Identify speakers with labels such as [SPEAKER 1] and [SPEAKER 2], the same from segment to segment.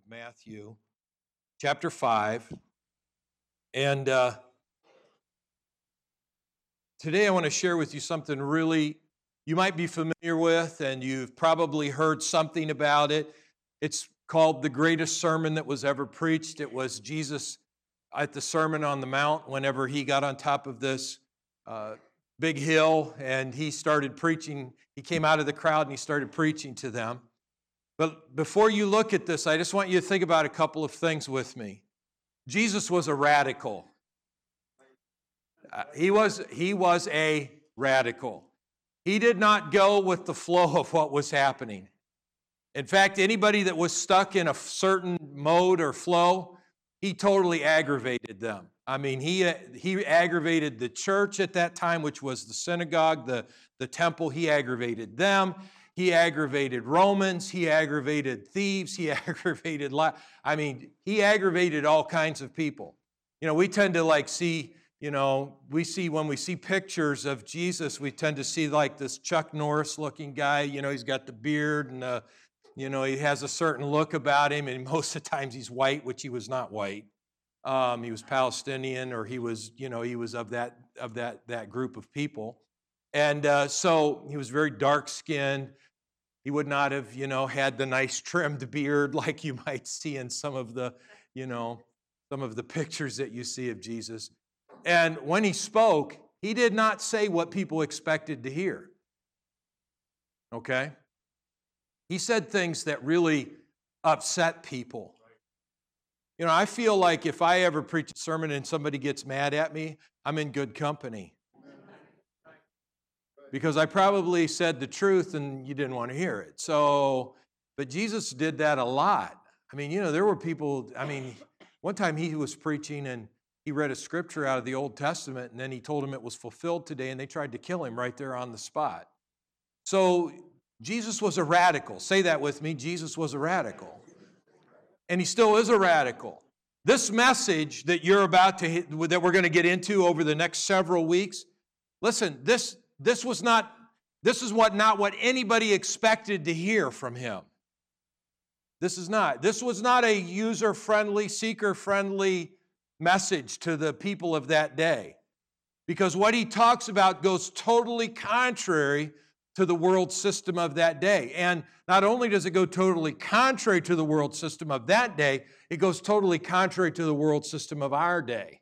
[SPEAKER 1] of Matthew, chapter 5. And uh, today I want to share with you something really you might be familiar with, and you've probably heard something about it. It's called the greatest sermon that was ever preached. It was Jesus at the Sermon on the Mount whenever he got on top of this uh, big hill and he started preaching. He came out of the crowd and he started preaching to them. But before you look at this, I just want you to think about a couple of things with me. Jesus was a radical. Uh, he, was, he was a radical. He did not go with the flow of what was happening. In fact, anybody that was stuck in a certain mode or flow, he totally aggravated them. I mean, he, uh, he aggravated the church at that time, which was the synagogue, the, the temple. He aggravated them. He aggravated Romans. He aggravated thieves. He aggravated, I mean, he aggravated all kinds of people. You know, we tend to like see, you know, we see when we see pictures of Jesus, we tend to see like this Chuck Norris looking guy. You know, he's got the beard and the, you know, he has a certain look about him, and most of the times he's white, which he was not white. Um, he was Palestinian, or he was, you know, he was of that of that that group of people, and uh, so he was very dark skinned. He would not have, you know, had the nice trimmed beard like you might see in some of the, you know, some of the pictures that you see of Jesus. And when he spoke, he did not say what people expected to hear. Okay? He said things that really upset people. You know, I feel like if I ever preach a sermon and somebody gets mad at me, I'm in good company. Because I probably said the truth and you didn't want to hear it. So, but Jesus did that a lot. I mean, you know, there were people, I mean, one time he was preaching and he read a scripture out of the Old Testament and then he told him it was fulfilled today and they tried to kill him right there on the spot. So Jesus was a radical. Say that with me. Jesus was a radical. And he still is a radical. This message that you're about to hit, that we're going to get into over the next several weeks, listen, this this was not this is what not what anybody expected to hear from him. This is not. This was not a user-friendly, seeker-friendly message to the people of that day. Because what he talks about goes totally contrary to the world system of that day. And not only does it go totally contrary to the world system of that day, it goes totally contrary to the world system of our day.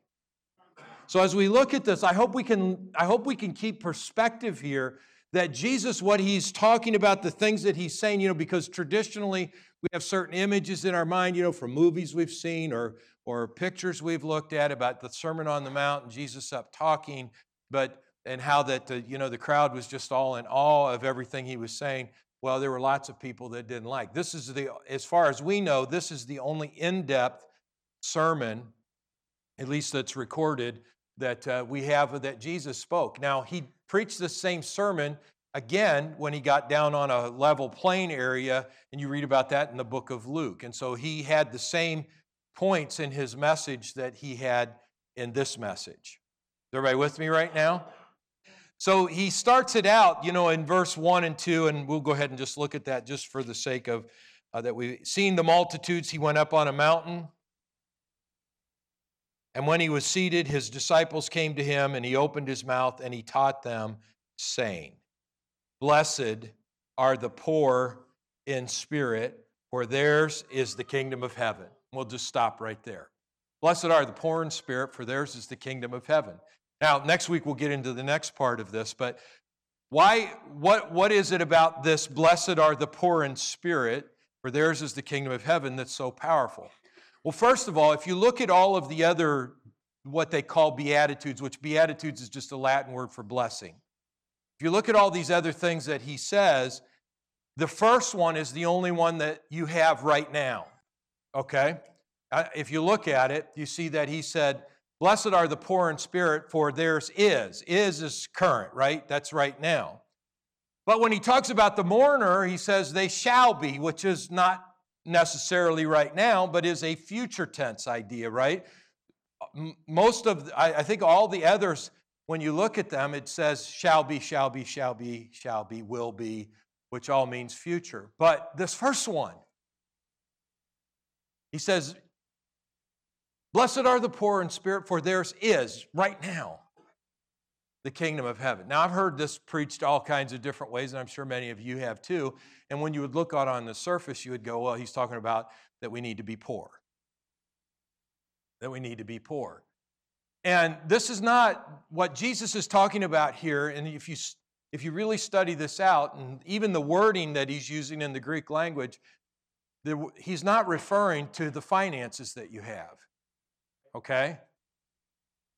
[SPEAKER 1] So as we look at this, I hope we can I hope we can keep perspective here that Jesus what he's talking about the things that he's saying, you know, because traditionally we have certain images in our mind, you know, from movies we've seen or or pictures we've looked at about the Sermon on the Mount and Jesus up talking, but and how that the, you know the crowd was just all in awe of everything he was saying. Well there were lots of people that didn't like. This is the as far as we know this is the only in-depth sermon at least that's recorded that uh, we have that jesus spoke now he preached the same sermon again when he got down on a level plain area and you read about that in the book of luke and so he had the same points in his message that he had in this message is everybody with me right now so he starts it out, you know, in verse 1 and 2, and we'll go ahead and just look at that just for the sake of uh, that we've seen the multitudes. He went up on a mountain. And when he was seated, his disciples came to him, and he opened his mouth and he taught them, saying, Blessed are the poor in spirit, for theirs is the kingdom of heaven. We'll just stop right there. Blessed are the poor in spirit, for theirs is the kingdom of heaven. Now, next week we'll get into the next part of this, but why what what is it about this blessed are the poor in spirit, for theirs is the kingdom of heaven that's so powerful? Well, first of all, if you look at all of the other what they call beatitudes, which beatitudes is just a Latin word for blessing. If you look at all these other things that he says, the first one is the only one that you have right now. Okay? Uh, if you look at it, you see that he said, Blessed are the poor in spirit, for theirs is. Is is current, right? That's right now. But when he talks about the mourner, he says they shall be, which is not necessarily right now, but is a future tense idea, right? Most of, I think all the others, when you look at them, it says shall be, shall be, shall be, shall be, will be, which all means future. But this first one, He says, Blessed are the poor in spirit, for theirs is right now the kingdom of heaven. Now, I've heard this preached all kinds of different ways, and I'm sure many of you have too. And when you would look out on the surface, you would go, well, he's talking about that we need to be poor. That we need to be poor. And this is not what Jesus is talking about here. And if you, if you really study this out, and even the wording that he's using in the Greek language, the, he's not referring to the finances that you have. Okay?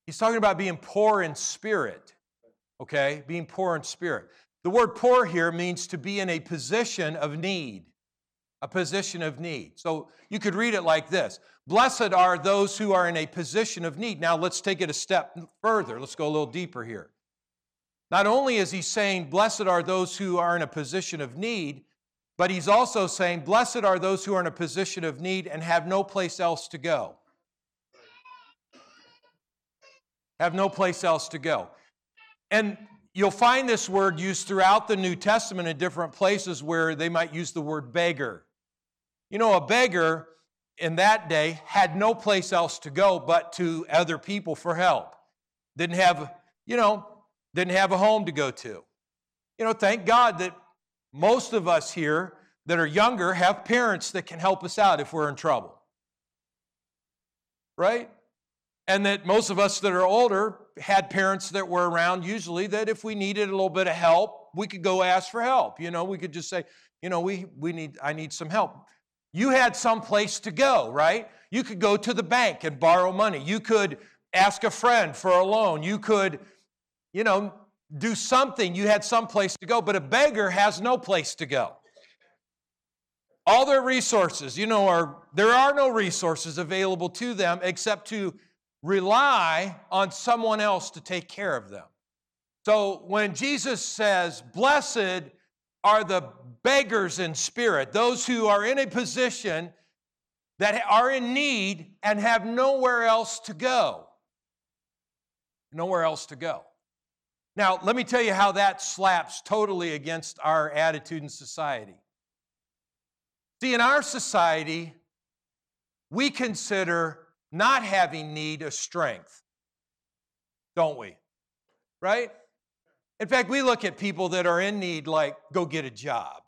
[SPEAKER 1] He's talking about being poor in spirit, okay? Being poor in spirit. The word poor here means to be in a position of need, a position of need. So you could read it like this Blessed are those who are in a position of need. Now let's take it a step further. Let's go a little deeper here. Not only is he saying, Blessed are those who are in a position of need, but he's also saying, Blessed are those who are in a position of need and have no place else to go. have no place else to go. And you'll find this word used throughout the New Testament in different places where they might use the word beggar. You know, a beggar in that day had no place else to go but to other people for help. Didn't have, you know, didn't have a home to go to. You know, thank God that most of us here that are younger have parents that can help us out if we're in trouble. Right? And that most of us that are older had parents that were around usually that if we needed a little bit of help we could go ask for help. You know we could just say you know we, we need i need some help. You had some place to go right? You could go to the bank and borrow money. You could ask a friend for a loan. You could you know do something. You had some place to go but a beggar has no place to go. All their resources you know are there are no resources available to them except to rely on someone else to take care of them. So when Jesus says, Blessed are the beggars in spirit, those who are in a position that are in need and have nowhere else to go. Nowhere else to go. Now, let me tell you how that slaps totally against our attitude in society. See, in our society, we consider not having need of strength, don't we? Right? In fact, we look at people that are in need like, go get a job,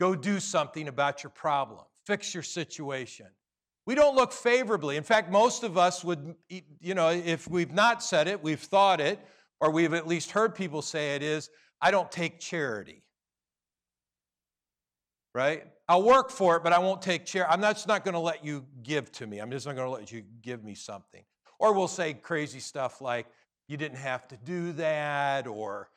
[SPEAKER 1] go do something about your problem, fix your situation. We don't look favorably. In fact, most of us would, you know, if we've not said it, we've thought it, or we've at least heard people say it is, I don't take charity. Right? I'll work for it, but I won't take chair. I'm just not going to let you give to me. I'm just not going to let you give me something. Or we'll say crazy stuff like, you didn't have to do that, or,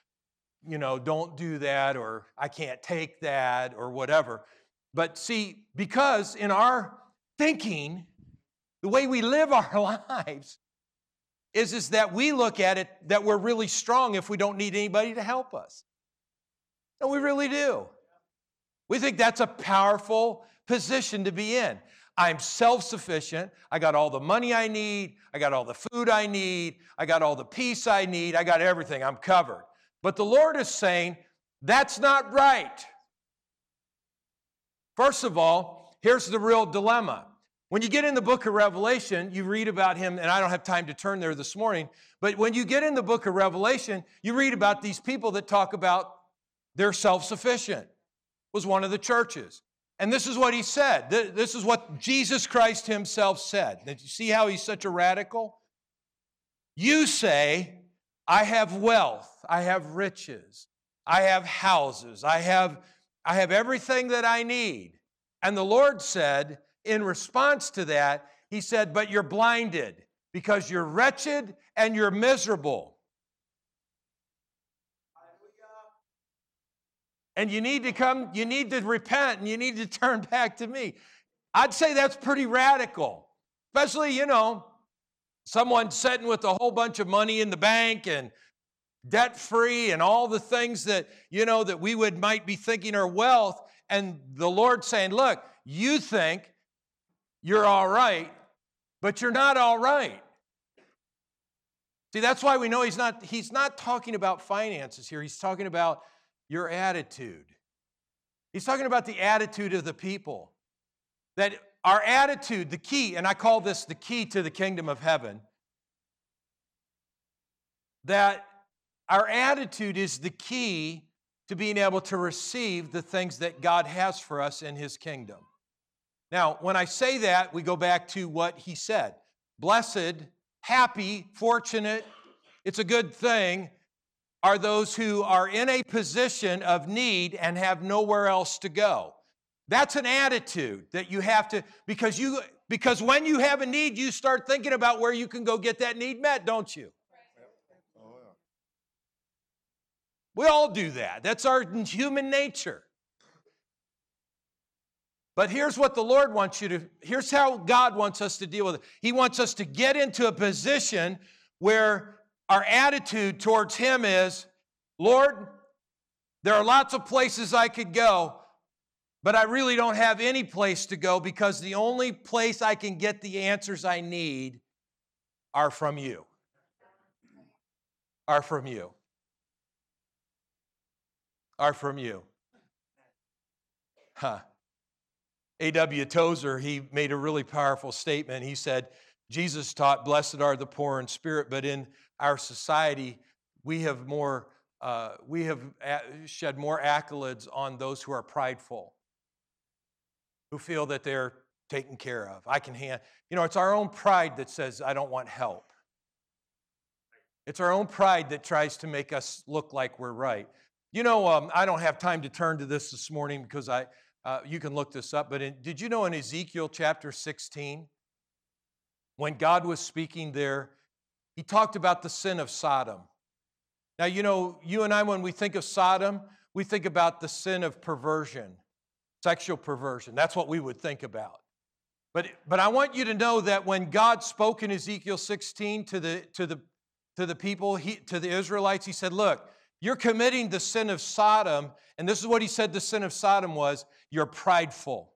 [SPEAKER 1] you know, don't do that, or I can't take that, or whatever. But see, because in our thinking, the way we live our lives is, is that we look at it that we're really strong if we don't need anybody to help us. And we really do. We think that's a powerful position to be in. I'm self sufficient. I got all the money I need. I got all the food I need. I got all the peace I need. I got everything. I'm covered. But the Lord is saying, that's not right. First of all, here's the real dilemma. When you get in the book of Revelation, you read about him, and I don't have time to turn there this morning, but when you get in the book of Revelation, you read about these people that talk about they're self sufficient was one of the churches. And this is what he said. This is what Jesus Christ himself said. Did you see how he's such a radical? You say, I have wealth, I have riches, I have houses, I have, I have everything that I need. And the Lord said, in response to that, He said, But you're blinded because you're wretched and you're miserable. And you need to come, you need to repent and you need to turn back to me. I'd say that's pretty radical, especially, you know, someone sitting with a whole bunch of money in the bank and debt free and all the things that, you know, that we would might be thinking are wealth. And the Lord saying, look, you think you're all right, but you're not all right. See, that's why we know he's not, he's not talking about finances here. He's talking about your attitude. He's talking about the attitude of the people. that our attitude, the key, and I call this the key to the kingdom of heaven, that our attitude is the key to being able to receive the things that God has for us in His kingdom. Now, when I say that, we go back to what He said Blessed, happy, fortunate, it's a good thing, are those who are in a position of need and have nowhere else to go. That's an attitude that you have to, because you, because when you have a need, you start thinking about where you can go get that need met, don't you? We all do that. That's our human nature. But here's what the Lord wants you to, here's how God wants us to deal with it. He wants us to get into a position where our attitude towards Him is, Lord, there are lots of places I could go, but I really don't have any place to go because the only place I can get the answers I need are from you. Are from you are from you. Huh. A.W. Tozer, he made a really powerful statement. He said, Jesus taught, Blessed are the poor in spirit, but in our society, we have more. Uh, we have shed more accolades on those who are prideful, who feel that they're taken care of. I can hand, you know, it's our own pride that says, I don't want help. It's our own pride that tries to make us look like we're right. You know, um, I don't have time to turn to this this morning because I, uh, you can look this up, but in, did you know in Ezekiel chapter 16, when God was speaking there, he talked about the sin of Sodom. Now, you know, you and I, when we think of Sodom, we think about the sin of perversion, sexual perversion. That's what we would think about. But, but I want you to know that when God spoke in Ezekiel 16 to the, to the, to the people, he, to the Israelites, he said, Look, you're committing the sin of Sodom, and this is what he said the sin of Sodom was you're prideful.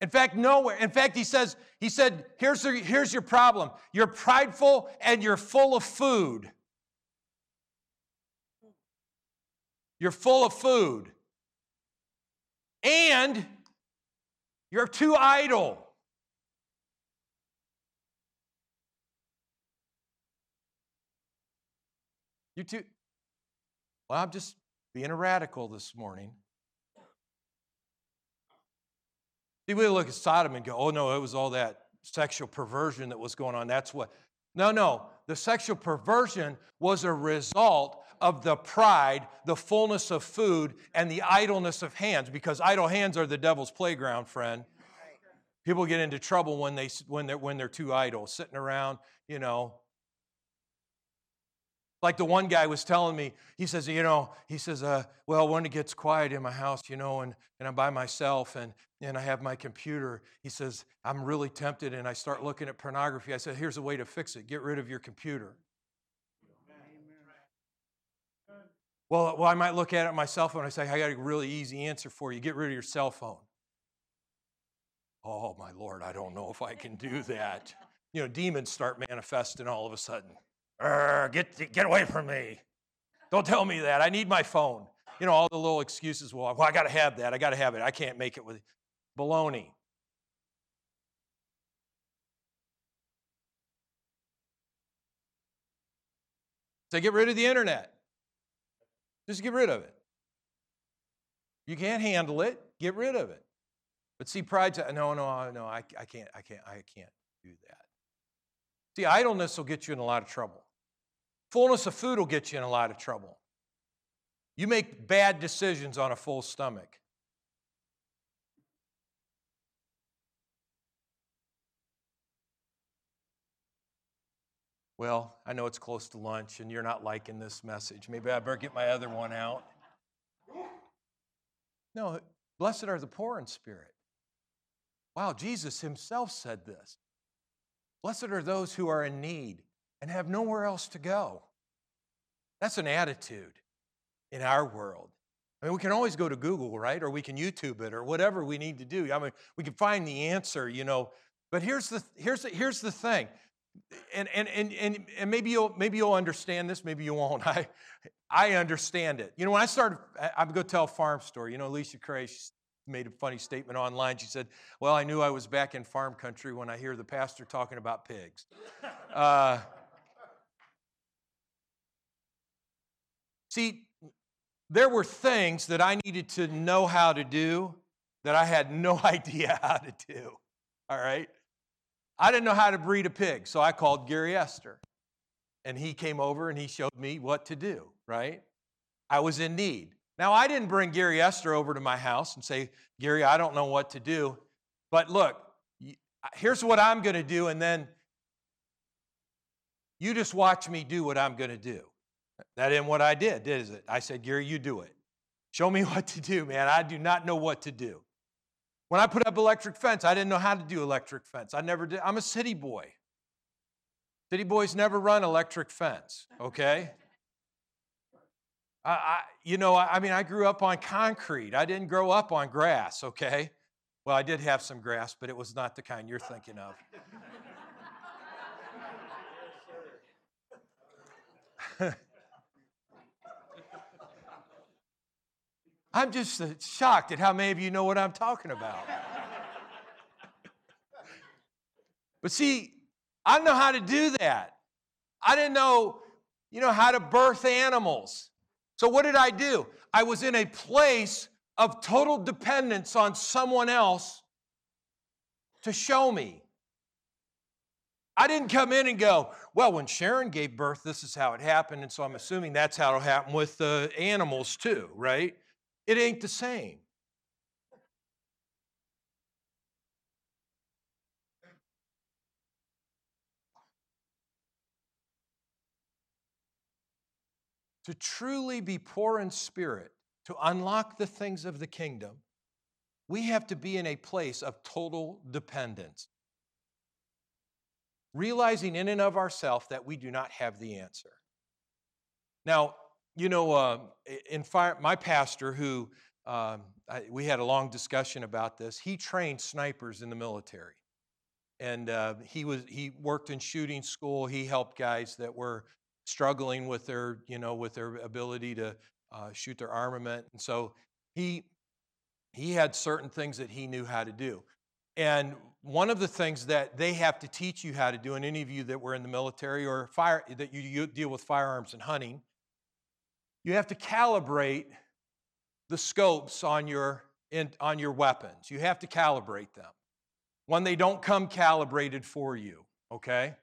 [SPEAKER 1] In fact, nowhere. In fact, he says, he said, here's, the, here's your problem. You're prideful and you're full of food. You're full of food. And you're too idle. You too. Well, I'm just being a radical this morning. See, we look at Sodom and go, oh no, it was all that sexual perversion that was going on. That's what. No, no. The sexual perversion was a result of the pride, the fullness of food, and the idleness of hands, because idle hands are the devil's playground, friend. People get into trouble when, they, when, they're, when they're too idle, sitting around, you know, like the one guy was telling me, he says, you know, he says, uh, well, when it gets quiet in my house, you know, and, and I'm by myself and, and I have my computer, he says, I'm really tempted and I start looking at pornography. I said, here's a way to fix it get rid of your computer. Well, well, I might look at it on my cell phone. I say, I got a really easy answer for you. Get rid of your cell phone. Oh, my Lord, I don't know if I can do that. You know, demons start manifesting all of a sudden get, get away from me. Don't tell me that. I need my phone. You know, all the little excuses. Well, well I got to have that. I got to have it. I can't make it with baloney. So get rid of the internet. Just get rid of it. You can't handle it. Get rid of it. But see, pride. No, no, no. I, I can't. I can't. I can't do that. See, idleness will get you in a lot of trouble. Fullness of food will get you in a lot of trouble. You make bad decisions on a full stomach. Well, I know it's close to lunch and you're not liking this message. Maybe I better get my other one out. No, blessed are the poor in spirit. Wow, Jesus himself said this. Blessed are those who are in need and have nowhere else to go. That's an attitude in our world. I mean, we can always go to Google, right? Or we can YouTube it or whatever we need to do. I mean, we can find the answer, you know. But here's the, here's the, here's the thing. And, and, and, and, and maybe, you'll, maybe you'll understand this, maybe you won't. I, I understand it. You know, when I started, I'm going to tell a farm story. You know, Alicia Cray, made a funny statement online. She said, Well, I knew I was back in farm country when I hear the pastor talking about pigs. Uh, see, there were things that I needed to know how to do that I had no idea how to do. All right? I didn't know how to breed a pig, so I called Gary Esther. And he came over and he showed me what to do, right? I was in need. Now, I didn't bring Gary Esther over to my house and say, Gary, I don't know what to do. But look, here's what I'm going to do, and then you just watch me do what I'm going to do. That ain't what I did, did, is it? I said, Gary, you do it. Show me what to do, man. I do not know what to do. When I put up electric fence, I didn't know how to do electric fence. I never did. I'm a city boy. City boys never run electric fence, okay? I, I, you know, I, I mean, I grew up on concrete. I didn't grow up on grass, okay? Well, I did have some grass, but it was not the kind you're thinking of. I'm just uh, shocked at how many of you know what I'm talking about. but see, I know how to do that. I didn't know, you know, how to birth animals. So what did I do? I was in a place of total dependence on someone else to show me. I didn't come in and go, well, when Sharon gave birth, this is how it happened. And so I'm assuming that's how it'll happen with the animals too, right? It ain't the same. To truly be poor in spirit, to unlock the things of the kingdom, we have to be in a place of total dependence. Realizing in and of ourselves that we do not have the answer. Now, you know, uh, in fire, my pastor, who um, I, we had a long discussion about this, he trained snipers in the military, and uh, he was he worked in shooting school. He helped guys that were struggling with their you know with their ability to uh, shoot their armament, and so he he had certain things that he knew how to do. And one of the things that they have to teach you how to do, and any of you that were in the military or fire that you, you deal with firearms and hunting, you have to calibrate the scopes on your, in, on your weapons. You have to calibrate them when they don't come calibrated for you, okay?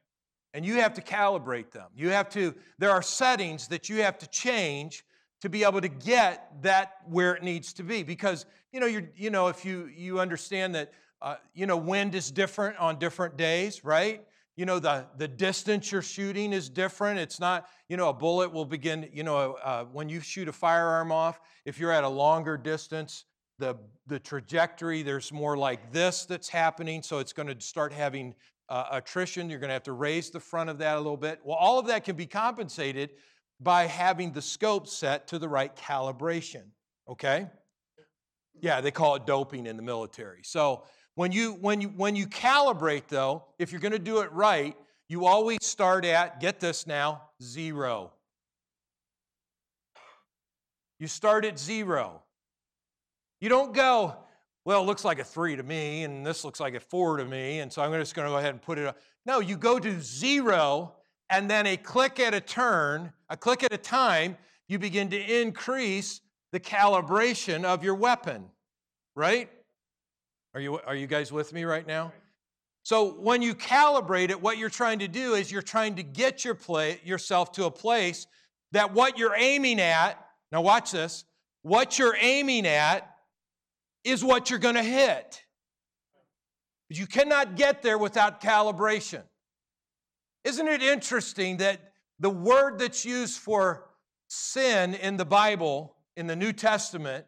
[SPEAKER 1] And you have to calibrate them. You have to, there are settings that you have to change to be able to get that where it needs to be. Because, you know, you're, you know, if you, you understand that, uh, you know, wind is different on different days, right? You know the, the distance you're shooting is different. It's not you know a bullet will begin you know uh, when you shoot a firearm off if you're at a longer distance the, the trajectory there's more like this that's happening so it's going to start having uh, attrition. You're going to have to raise the front of that a little bit. Well all of that can be compensated by having the scope set to the right calibration okay? Yeah they call it doping in the military. So when you, when you, when you calibrate, though, if you're going to do it right, you always start at, get this now, zero. You start at zero. You don't go, well, it looks like a three to me, and this looks like a four to me, and so I'm just going to go ahead and put it up. No, you go to zero, and then a click at a turn, a click at a time, you begin to increase the calibration of your weapon, right? Are you, are you guys with me right now? So when you calibrate it, what you're trying to do is you're trying to get your play, yourself to a place that what you're aiming at, now watch this, what you're aiming at is what you're going to hit. But you cannot get there without calibration. Isn't it interesting that the word that's used for sin in the Bible, in the New Testament,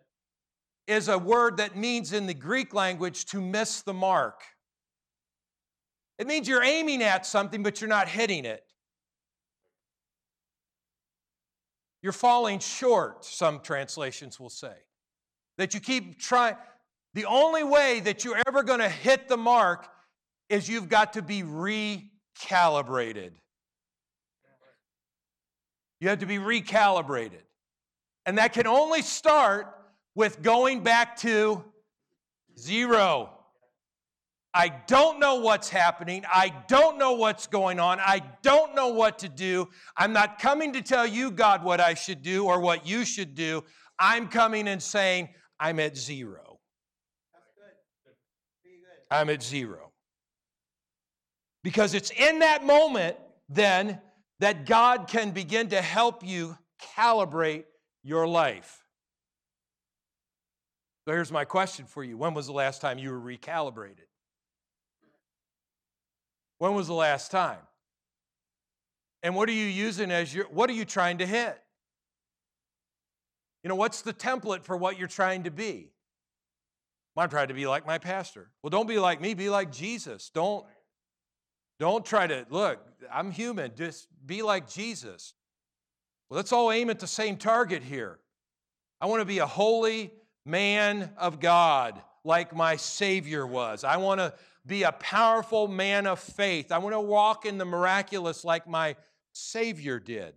[SPEAKER 1] is a word that means in the Greek language to miss the mark. It means you're aiming at something, but you're not hitting it. You're falling short, some translations will say. That you keep trying. The only way that you're ever going to hit the mark is you've got to be recalibrated. You have to be recalibrated. And that can only start with going back to Zero. I don't know what's happening. I don't know what's going on. I don't know what to do. I'm not coming to tell you, God, what I should do or what you should do. I'm coming and saying, I'm at zero. I'm at zero. Because it's in that moment then that God can begin to help you calibrate your life. So here's my question for you When was the last time you were recalibrated? When was the last time? And what are you using as your, what are you trying to hit? You know, what's the template for what you're trying to be? I'm trying to be like my pastor. Well, don't be like me, be like Jesus. Don't, don't try to, look, I'm human, just be like Jesus. Well, let's all aim at the same target here. I want to be a holy man of God like my Savior was. I want to be a powerful man of faith. I want to walk in the miraculous like my Savior did.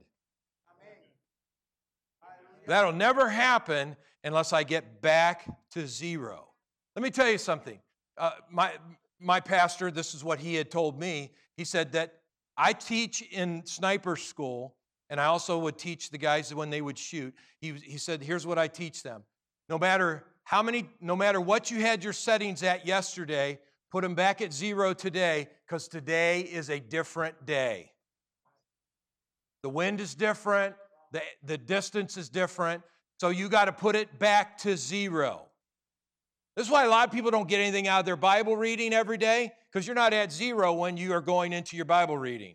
[SPEAKER 1] That'll never happen unless I get back to zero. Let me tell you something. Uh, my, my pastor, this is what he had told me. He said that I teach in sniper school, and I also would teach the guys when they would shoot. He, he said, Here's what I teach them. No matter how many, no matter what you had your settings at yesterday, Put them back at zero today because today is a different day. The wind is different, the, the distance is different, so you got to put it back to zero. This is why a lot of people don't get anything out of their Bible reading every day because you're not at zero when you are going into your Bible reading.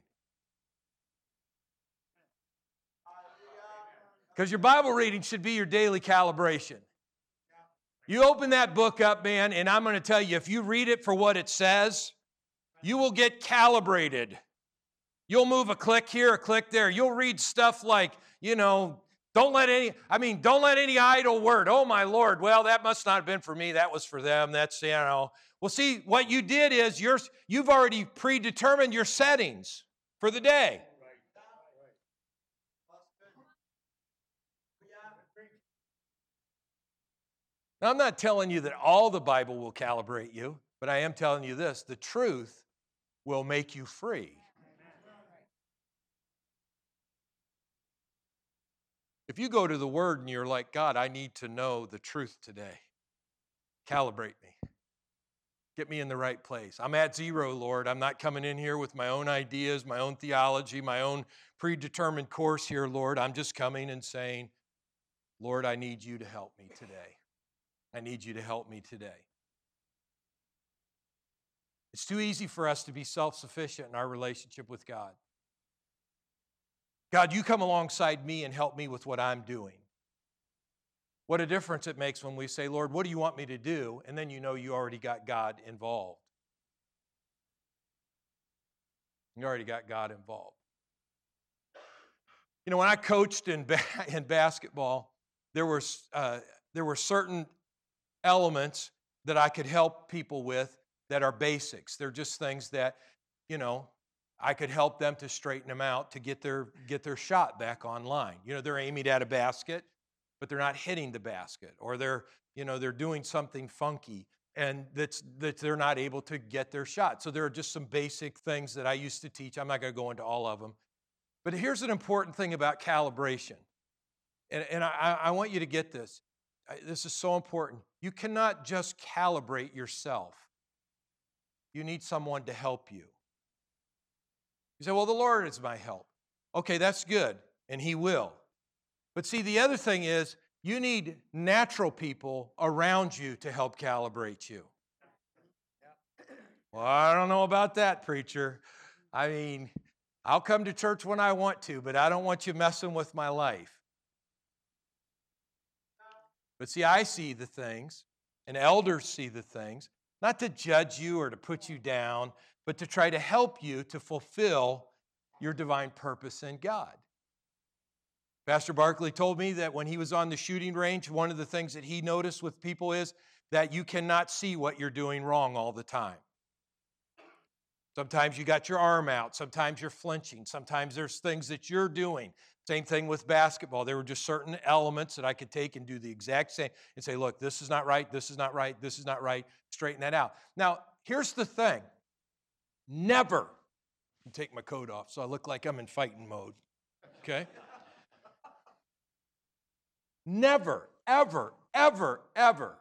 [SPEAKER 1] Because your Bible reading should be your daily calibration. You open that book up, man, and I'm going to tell you if you read it for what it says, you will get calibrated. You'll move a click here, a click there. You'll read stuff like, you know, don't let any, I mean, don't let any idle word. Oh, my Lord. Well, that must not have been for me. That was for them. That's, you know. Well, see, what you did is you're, you've already predetermined your settings for the day. Now, I'm not telling you that all the Bible will calibrate you, but I am telling you this the truth will make you free. If you go to the Word and you're like, God, I need to know the truth today, calibrate me. Get me in the right place. I'm at zero, Lord. I'm not coming in here with my own ideas, my own theology, my own predetermined course here, Lord. I'm just coming and saying, Lord, I need you to help me today. I need you to help me today. It's too easy for us to be self sufficient in our relationship with God. God, you come alongside me and help me with what I'm doing. What a difference it makes when we say, Lord, what do you want me to do? And then you know you already got God involved. You already got God involved. You know, when I coached in, ba- in basketball, there were, uh, there were certain elements that I could help people with that are basics. They're just things that, you know, I could help them to straighten them out to get their get their shot back online. You know, they're aiming at a basket, but they're not hitting the basket, or they're you know they're doing something funky and that's that they're not able to get their shot. So there are just some basic things that I used to teach. I'm not going to go into all of them, but here's an important thing about calibration, and, and I, I want you to get this. This is so important. You cannot just calibrate yourself, you need someone to help you. You say, Well, the Lord is my help. Okay, that's good, and He will. But see, the other thing is, you need natural people around you to help calibrate you. Well, I don't know about that, preacher. I mean, I'll come to church when I want to, but I don't want you messing with my life. But see, I see the things, and elders see the things, not to judge you or to put you down, but to try to help you to fulfill your divine purpose in God. Pastor Barkley told me that when he was on the shooting range, one of the things that he noticed with people is that you cannot see what you're doing wrong all the time. Sometimes you got your arm out. Sometimes you're flinching. Sometimes there's things that you're doing. Same thing with basketball. There were just certain elements that I could take and do the exact same and say, look, this is not right. This is not right. This is not right. Straighten that out. Now, here's the thing never take my coat off so I look like I'm in fighting mode. Okay? Never, ever, ever, ever,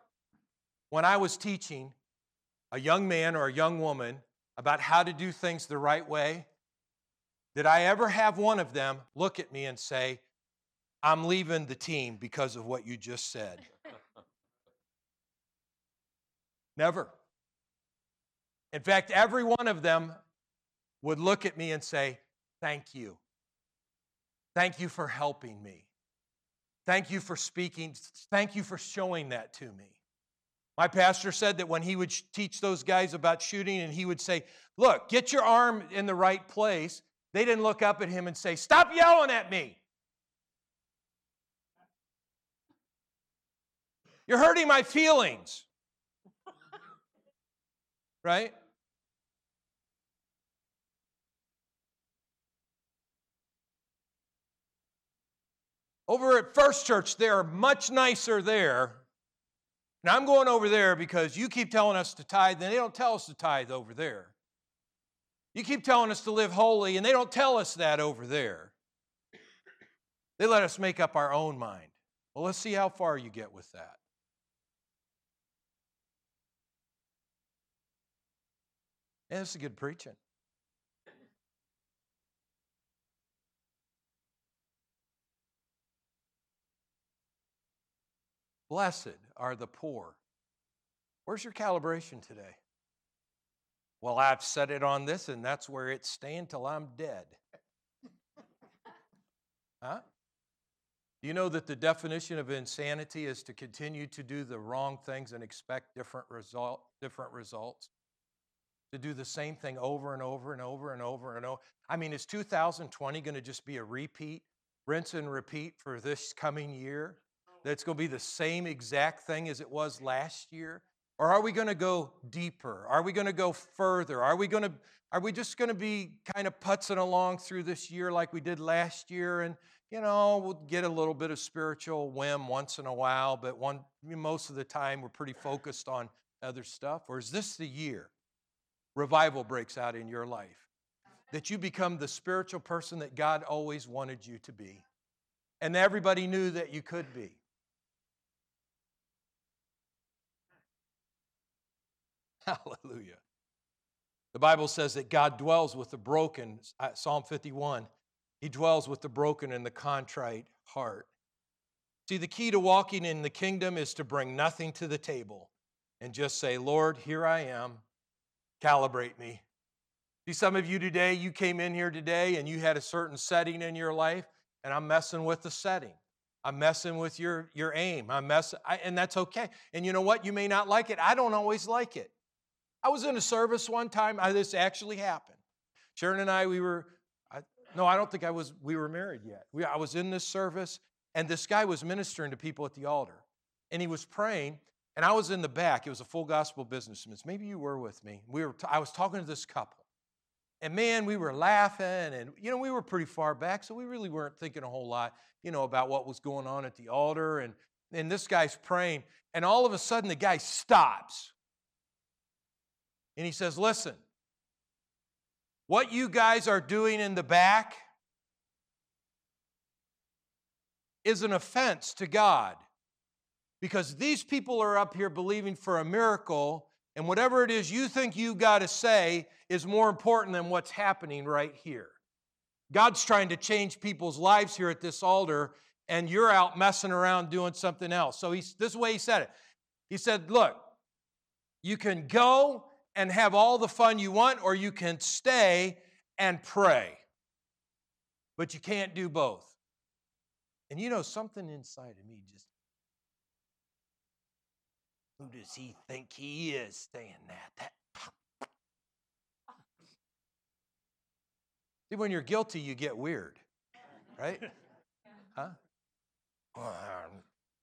[SPEAKER 1] when I was teaching a young man or a young woman about how to do things the right way, did I ever have one of them look at me and say, I'm leaving the team because of what you just said? Never. In fact, every one of them would look at me and say, Thank you. Thank you for helping me. Thank you for speaking. Thank you for showing that to me. My pastor said that when he would teach those guys about shooting, and he would say, Look, get your arm in the right place, they didn't look up at him and say, Stop yelling at me. You're hurting my feelings. Right? Over at First Church, they're much nicer there now I'm going over there because you keep telling us to tithe, and they don't tell us to tithe over there. You keep telling us to live holy, and they don't tell us that over there. They let us make up our own mind. Well, let's see how far you get with that. And this is good preaching. Blessed are the poor. Where's your calibration today? Well, I've set it on this, and that's where it's staying till I'm dead. Huh? Do you know that the definition of insanity is to continue to do the wrong things and expect different, result, different results? To do the same thing over and over and over and over and over. I mean, is 2020 going to just be a repeat, rinse and repeat for this coming year? That's going to be the same exact thing as it was last year? Or are we going to go deeper? Are we going to go further? Are we going to are we just going to be kind of putzing along through this year like we did last year and you know, we'll get a little bit of spiritual whim once in a while, but one most of the time we're pretty focused on other stuff? Or is this the year revival breaks out in your life? That you become the spiritual person that God always wanted you to be. And everybody knew that you could be. Hallelujah. The Bible says that God dwells with the broken, uh, Psalm 51. He dwells with the broken and the contrite heart. See, the key to walking in the kingdom is to bring nothing to the table and just say, Lord, here I am. Calibrate me. See, some of you today, you came in here today and you had a certain setting in your life, and I'm messing with the setting. I'm messing with your, your aim. I'm messing, and that's okay. And you know what? You may not like it. I don't always like it. I was in a service one time. I, this actually happened. Sharon and I, we were, I, no, I don't think I was, we were married yet. We, I was in this service, and this guy was ministering to people at the altar. And he was praying, and I was in the back. It was a full gospel businessman. Maybe you were with me. We were t- I was talking to this couple. And man, we were laughing, and you know, we were pretty far back, so we really weren't thinking a whole lot, you know, about what was going on at the altar. And, and this guy's praying, and all of a sudden the guy stops and he says, Listen, what you guys are doing in the back is an offense to God because these people are up here believing for a miracle, and whatever it is you think you got to say is more important than what's happening right here. God's trying to change people's lives here at this altar, and you're out messing around doing something else. So he's, this is the way he said it. He said, Look, you can go and have all the fun you want, or you can stay and pray. But you can't do both. And you know, something inside of me just, who does he think he is saying that? that See, when you're guilty, you get weird, right? Huh?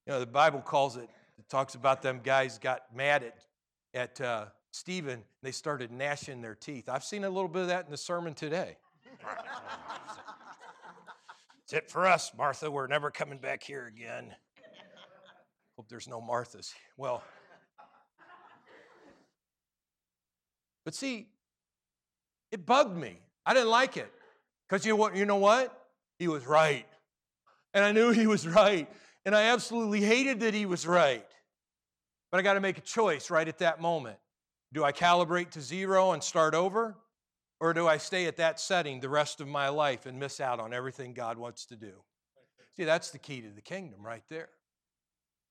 [SPEAKER 1] You know, the Bible calls it, it talks about them guys got mad at, at uh, Stephen, they started gnashing their teeth. I've seen a little bit of that in the sermon today. It's it for us, Martha. We're never coming back here again. Hope there's no Marthas. Well, but see, it bugged me. I didn't like it. Because you? You know what? He was right. And I knew he was right. And I absolutely hated that he was right. But I got to make a choice right at that moment. Do I calibrate to zero and start over? Or do I stay at that setting the rest of my life and miss out on everything God wants to do? See, that's the key to the kingdom right there.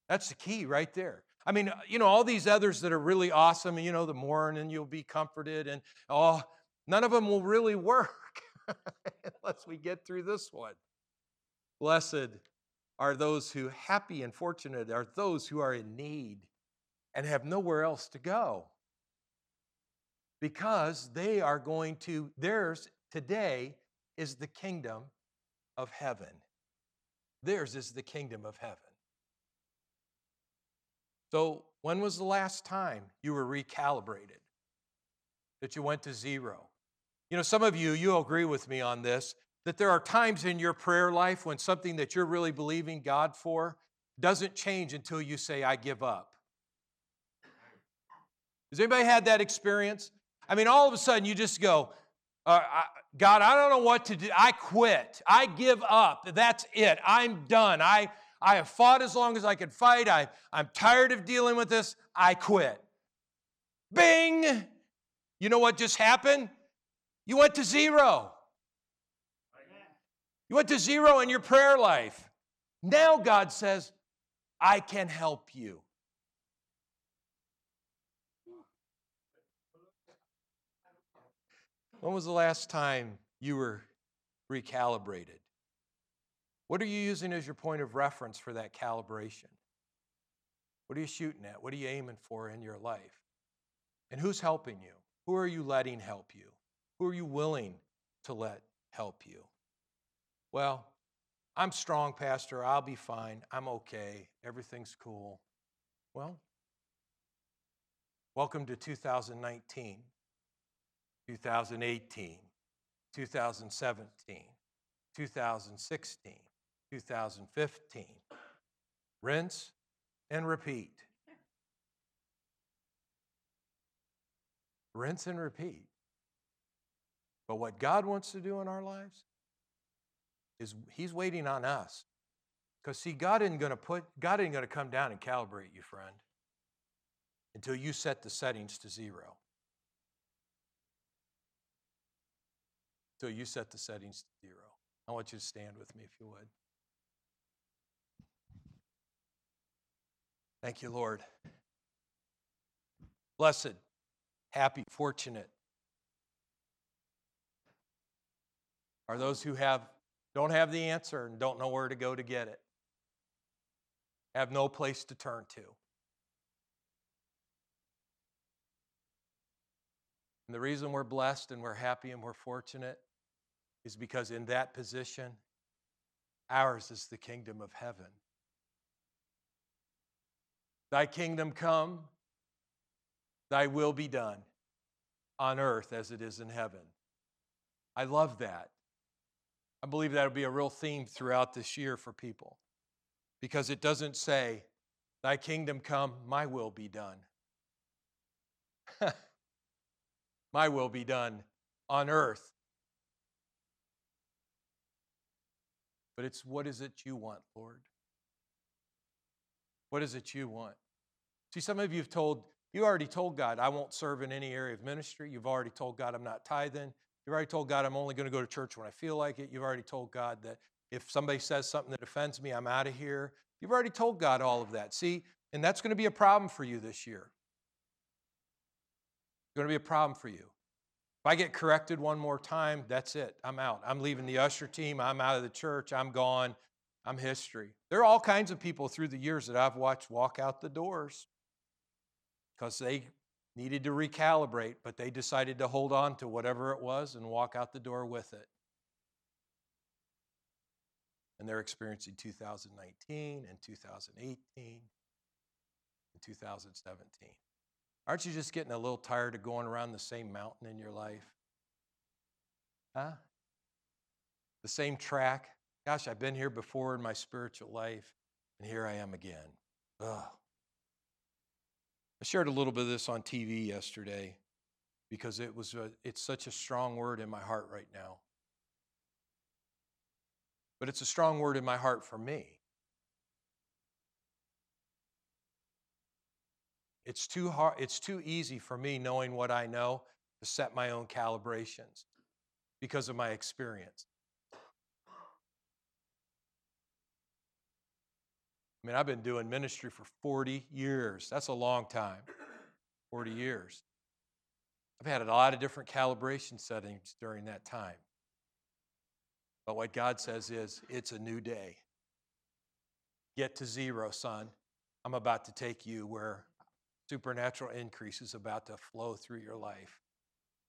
[SPEAKER 1] That's the key right there. I mean, you know, all these others that are really awesome, you know, the mourn and you'll be comforted, and oh, none of them will really work unless we get through this one. Blessed are those who, happy and fortunate are those who are in need and have nowhere else to go because they are going to, theirs today is the kingdom of heaven. Theirs is the kingdom of heaven. So, when was the last time you were recalibrated? That you went to zero? You know, some of you, you'll agree with me on this, that there are times in your prayer life when something that you're really believing God for doesn't change until you say, I give up. Has anybody had that experience? I mean, all of a sudden you just go, uh, I, God, I don't know what to do. I quit. I give up. That's it. I'm done. I, I have fought as long as I could fight. I, I'm tired of dealing with this. I quit. Bing! You know what just happened? You went to zero. You went to zero in your prayer life. Now God says, I can help you. When was the last time you were recalibrated? What are you using as your point of reference for that calibration? What are you shooting at? What are you aiming for in your life? And who's helping you? Who are you letting help you? Who are you willing to let help you? Well, I'm strong, Pastor. I'll be fine. I'm okay. Everything's cool. Well, welcome to 2019. 2018, 2017, 2016, 2015. Rinse and repeat. Rinse and repeat. But what God wants to do in our lives is He's waiting on us. Because see, God isn't going to put, God isn't to come down and calibrate you, friend, until you set the settings to zero. So you set the settings to zero. I want you to stand with me if you would. Thank you, Lord. Blessed, happy, fortunate are those who have don't have the answer and don't know where to go to get it. Have no place to turn to. And the reason we're blessed and we're happy and we're fortunate is because in that position, ours is the kingdom of heaven. Thy kingdom come, thy will be done on earth as it is in heaven. I love that. I believe that'll be a real theme throughout this year for people because it doesn't say, Thy kingdom come, my will be done. my will be done on earth But it's what is it you want, Lord? What is it you want? See, some of you have told, you already told God, I won't serve in any area of ministry. You've already told God, I'm not tithing. You've already told God, I'm only going to go to church when I feel like it. You've already told God that if somebody says something that offends me, I'm out of here. You've already told God all of that. See, and that's going to be a problem for you this year. It's going to be a problem for you. If I get corrected one more time, that's it. I'm out. I'm leaving the usher team. I'm out of the church. I'm gone. I'm history. There are all kinds of people through the years that I've watched walk out the doors because they needed to recalibrate, but they decided to hold on to whatever it was and walk out the door with it. And they're experiencing 2019 and 2018 and 2017. Aren't you just getting a little tired of going around the same mountain in your life? Huh? The same track? Gosh, I've been here before in my spiritual life, and here I am again. Ugh. I shared a little bit of this on TV yesterday because it was a, it's such a strong word in my heart right now. But it's a strong word in my heart for me. It's too hard it's too easy for me knowing what I know to set my own calibrations because of my experience. I mean, I've been doing ministry for 40 years. That's a long time. 40 years. I've had a lot of different calibration settings during that time. But what God says is, it's a new day. Get to zero, son. I'm about to take you where supernatural increase is about to flow through your life.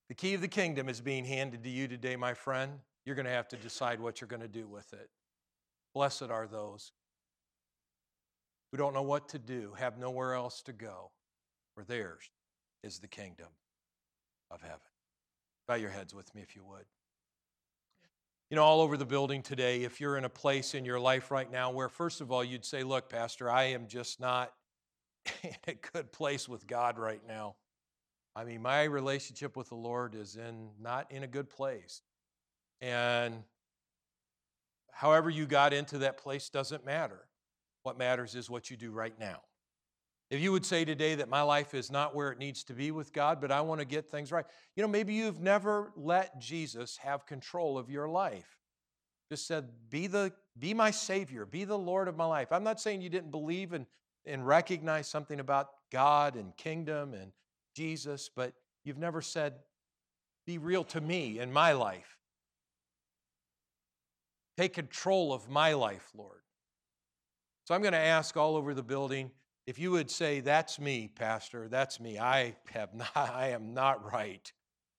[SPEAKER 1] The key of the kingdom is being handed to you today, my friend. You're going to have to decide what you're going to do with it. Blessed are those who don't know what to do, have nowhere else to go, for theirs is the kingdom of heaven. Bow your heads with me if you would. You know, all over the building today, if you're in a place in your life right now where, first of all, you'd say, Look, Pastor, I am just not in a good place with God right now. I mean, my relationship with the Lord is in not in a good place. And however you got into that place doesn't matter. What matters is what you do right now. If you would say today that my life is not where it needs to be with God, but I want to get things right, you know, maybe you've never let Jesus have control of your life. Just said, be the be my savior, be the Lord of my life. I'm not saying you didn't believe and, and recognize something about God and kingdom and Jesus, but you've never said, be real to me in my life. Take control of my life, Lord. So I'm going to ask all over the building if you would say, That's me, Pastor, that's me. I have not, I am not right.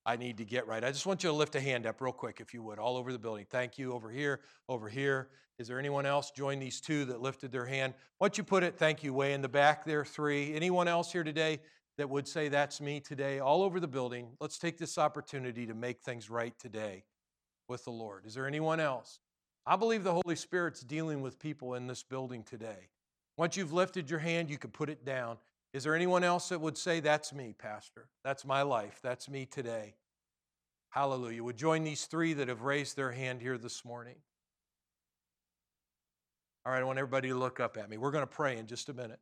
[SPEAKER 1] I need to get right. I just want you to lift a hand up real quick, if you would, all over the building. Thank you. Over here, over here. Is there anyone else? Join these two that lifted their hand. Once you put it, thank you, way in the back there, three. Anyone else here today that would say, That's me today, all over the building? Let's take this opportunity to make things right today with the Lord. Is there anyone else? I believe the Holy Spirit's dealing with people in this building today. Once you've lifted your hand, you can put it down. Is there anyone else that would say, That's me, Pastor? That's my life. That's me today. Hallelujah. Would join these three that have raised their hand here this morning. All right, I want everybody to look up at me. We're going to pray in just a minute.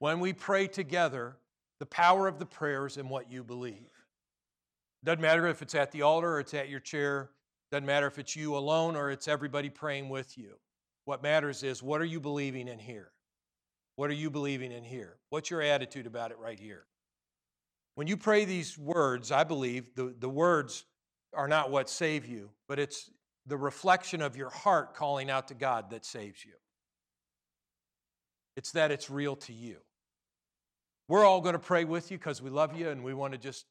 [SPEAKER 1] When we pray together, the power of the prayer is in what you believe. Doesn't matter if it's at the altar or it's at your chair. Doesn't matter if it's you alone or it's everybody praying with you. What matters is what are you believing in here? What are you believing in here? What's your attitude about it right here? When you pray these words, I believe the, the words are not what save you, but it's the reflection of your heart calling out to God that saves you. It's that it's real to you. We're all going to pray with you because we love you and we want to just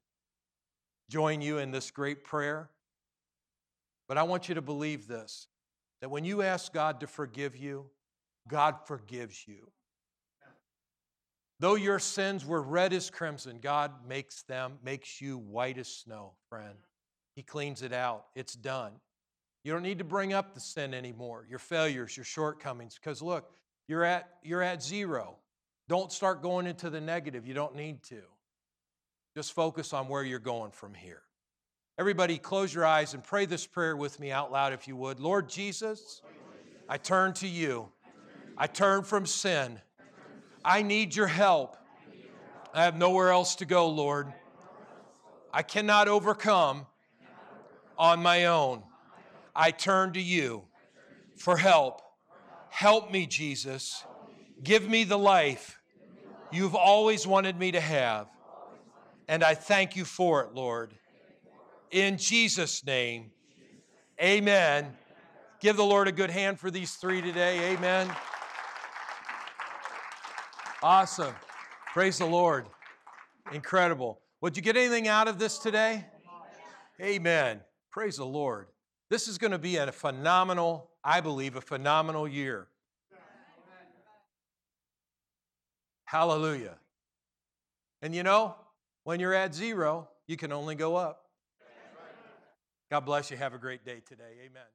[SPEAKER 1] join you in this great prayer. But I want you to believe this that when you ask God to forgive you, God forgives you. Though your sins were red as crimson, God makes them, makes you white as snow, friend. He cleans it out. It's done. You don't need to bring up the sin anymore, your failures, your shortcomings, because look, you're at, you're at zero. Don't start going into the negative. You don't need to. Just focus on where you're going from here. Everybody, close your eyes and pray this prayer with me out loud if you would. Lord Jesus, I turn to you. I turn from sin. I need your help. I have nowhere else to go, Lord. I cannot overcome on my own. I turn to you for help. Help me, Jesus. Give me the life you've always wanted me to have. And I thank you for it, Lord. In Jesus' name, amen. Give the Lord a good hand for these three today. Amen. Awesome. Praise the Lord. Incredible. Would you get anything out of this today? Amen. Praise the Lord. This is going to be a phenomenal, I believe, a phenomenal year. Hallelujah. And you know, when you're at zero, you can only go up. God bless you. Have a great day today. Amen.